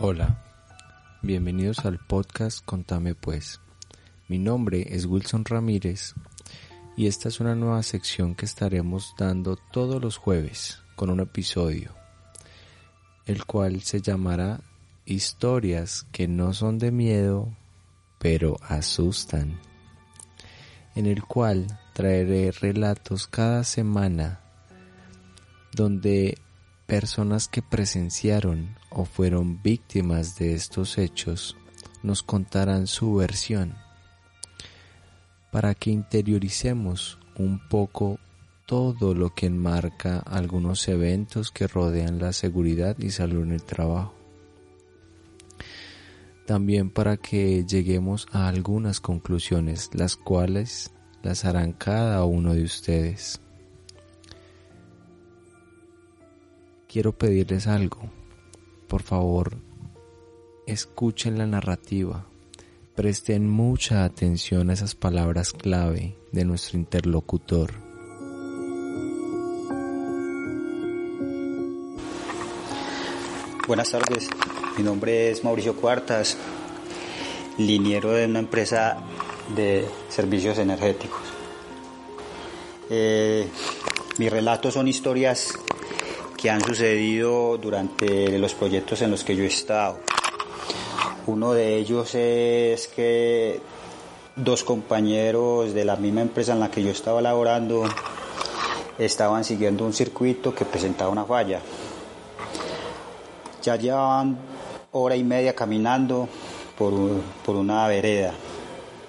Hola, bienvenidos al podcast Contame pues. Mi nombre es Wilson Ramírez y esta es una nueva sección que estaremos dando todos los jueves con un episodio, el cual se llamará Historias que no son de miedo, pero asustan, en el cual traeré relatos cada semana donde personas que presenciaron o fueron víctimas de estos hechos nos contarán su versión para que interioricemos un poco todo lo que enmarca algunos eventos que rodean la seguridad y salud en el trabajo también para que lleguemos a algunas conclusiones, las cuales las harán cada uno de ustedes. Quiero pedirles algo. Por favor, escuchen la narrativa. Presten mucha atención a esas palabras clave de nuestro interlocutor. Buenas tardes, mi nombre es Mauricio Cuartas, liniero de una empresa de servicios energéticos. Eh, mis relatos son historias que han sucedido durante los proyectos en los que yo he estado. Uno de ellos es que dos compañeros de la misma empresa en la que yo estaba laborando estaban siguiendo un circuito que presentaba una falla. Ya llevaban hora y media caminando por, por una vereda,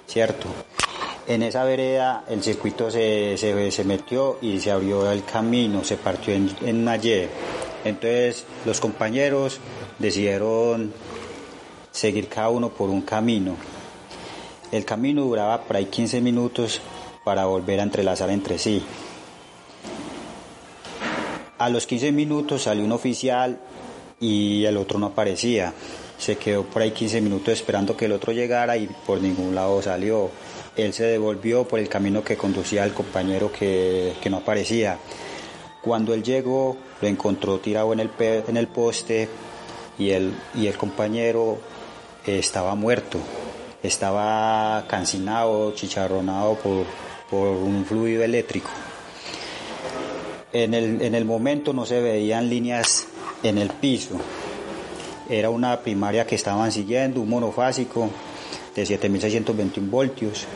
¿cierto? En esa vereda el circuito se, se, metió y se abrió el camino, se partió en, en. Entonces los compañeros decidieron seguir cada uno por un camino. El camino duraba por ahí 15 minutos para volver a entrelazar entre sí. A los 15 minutos salió un oficial y el otro no aparecía. Se quedó por ahí 15 minutos esperando que el otro llegara y por ningún lado salió. Él se devolvió por el camino que conducía al compañero que, no aparecía. Cuando él llegó, lo encontró tirado en el, en el poste y el, y el compañero estaba muerto. Estaba cancinado, chicharronado por, por un fluido eléctrico. En el, en el momento no se veían líneas en el piso. Era una primaria que estaban siguiendo, un monofásico de 7621 voltios.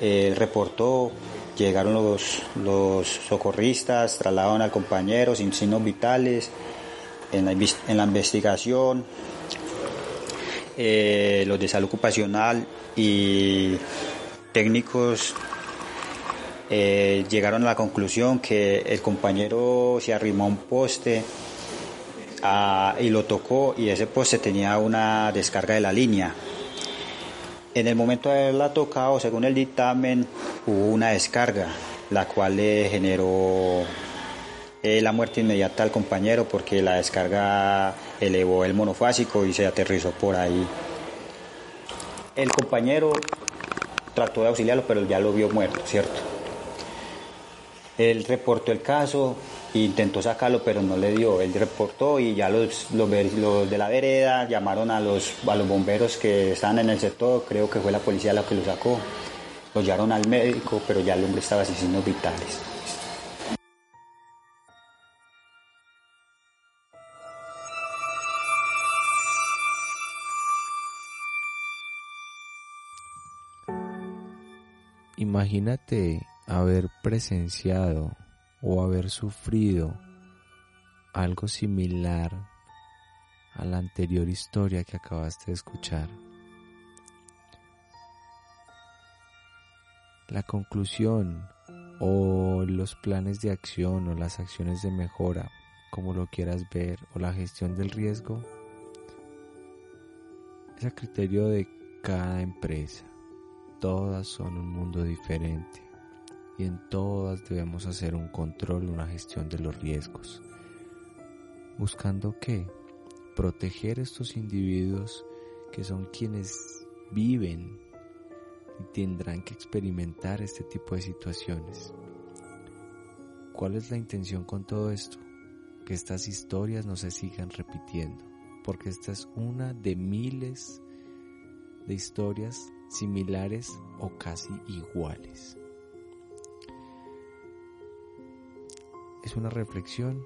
Él reportó, llegaron los, los socorristas, trasladaron al compañero sin signos vitales. En la, en la investigación, eh, los de salud ocupacional y técnicos eh, llegaron a la conclusión que el compañero se arrimó a un poste y lo tocó y ese poste tenía una descarga de la línea. En el momento de haberla tocado, según el dictamen, hubo una descarga, la cual le generó eh, la muerte inmediata al compañero porque la descarga elevó el monofásico y se aterrizó por ahí. El compañero trató de auxiliarlo, pero ya lo vio muerto, ¿cierto? Él reportó el caso, intentó sacarlo, pero no le dio. Él reportó y ya los, los, de la vereda llamaron a los, a los bomberos que estaban en el sector, creo que fue la policía la que lo sacó. Lo llevaron al médico, pero ya el hombre estaba sin signos vitales. Imagínate haber presenciado o haber sufrido algo similar a la anterior historia que acabaste de escuchar. La conclusión o los planes de acción o las acciones de mejora, como lo quieras ver, o la gestión del riesgo, es a criterio de cada empresa. Todas son un mundo diferente y en todas debemos hacer un control, una gestión de los riesgos, buscando que proteger estos individuos que son quienes viven y tendrán que experimentar este tipo de situaciones. ¿Cuál es la intención con todo esto? Que estas historias no se sigan repitiendo, porque esta es una de miles de historias similares o casi iguales. Es una reflexión.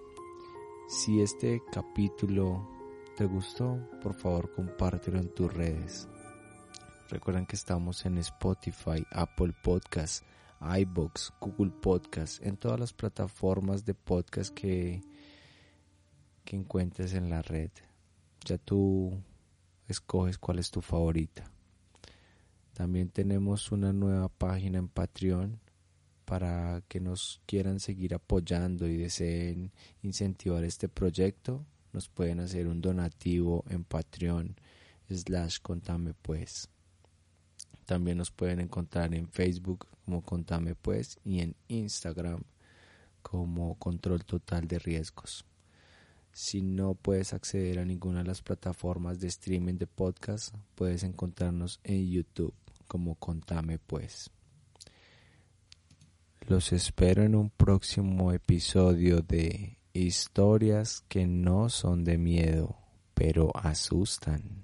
Si este capítulo te gustó, por favor compártelo en tus redes. Recuerden que estamos en Spotify, Apple Podcasts, iBox, Google Podcasts, en todas las plataformas de podcast que, que encuentres en la red. Ya tú escoges cuál es tu favorita. También tenemos una nueva página en Patreon para que nos quieran seguir apoyando y deseen incentivar este proyecto. Nos pueden hacer un donativo en Patreon slash contame pues. También nos pueden encontrar en Facebook como Contame Pues y en Instagram como Control Total de Riesgos. Si no puedes acceder a ninguna de las plataformas de streaming de podcast, puedes encontrarnos en YouTube como Contame Pues. Los espero en un próximo episodio de Historias que no son de miedo, pero asustan.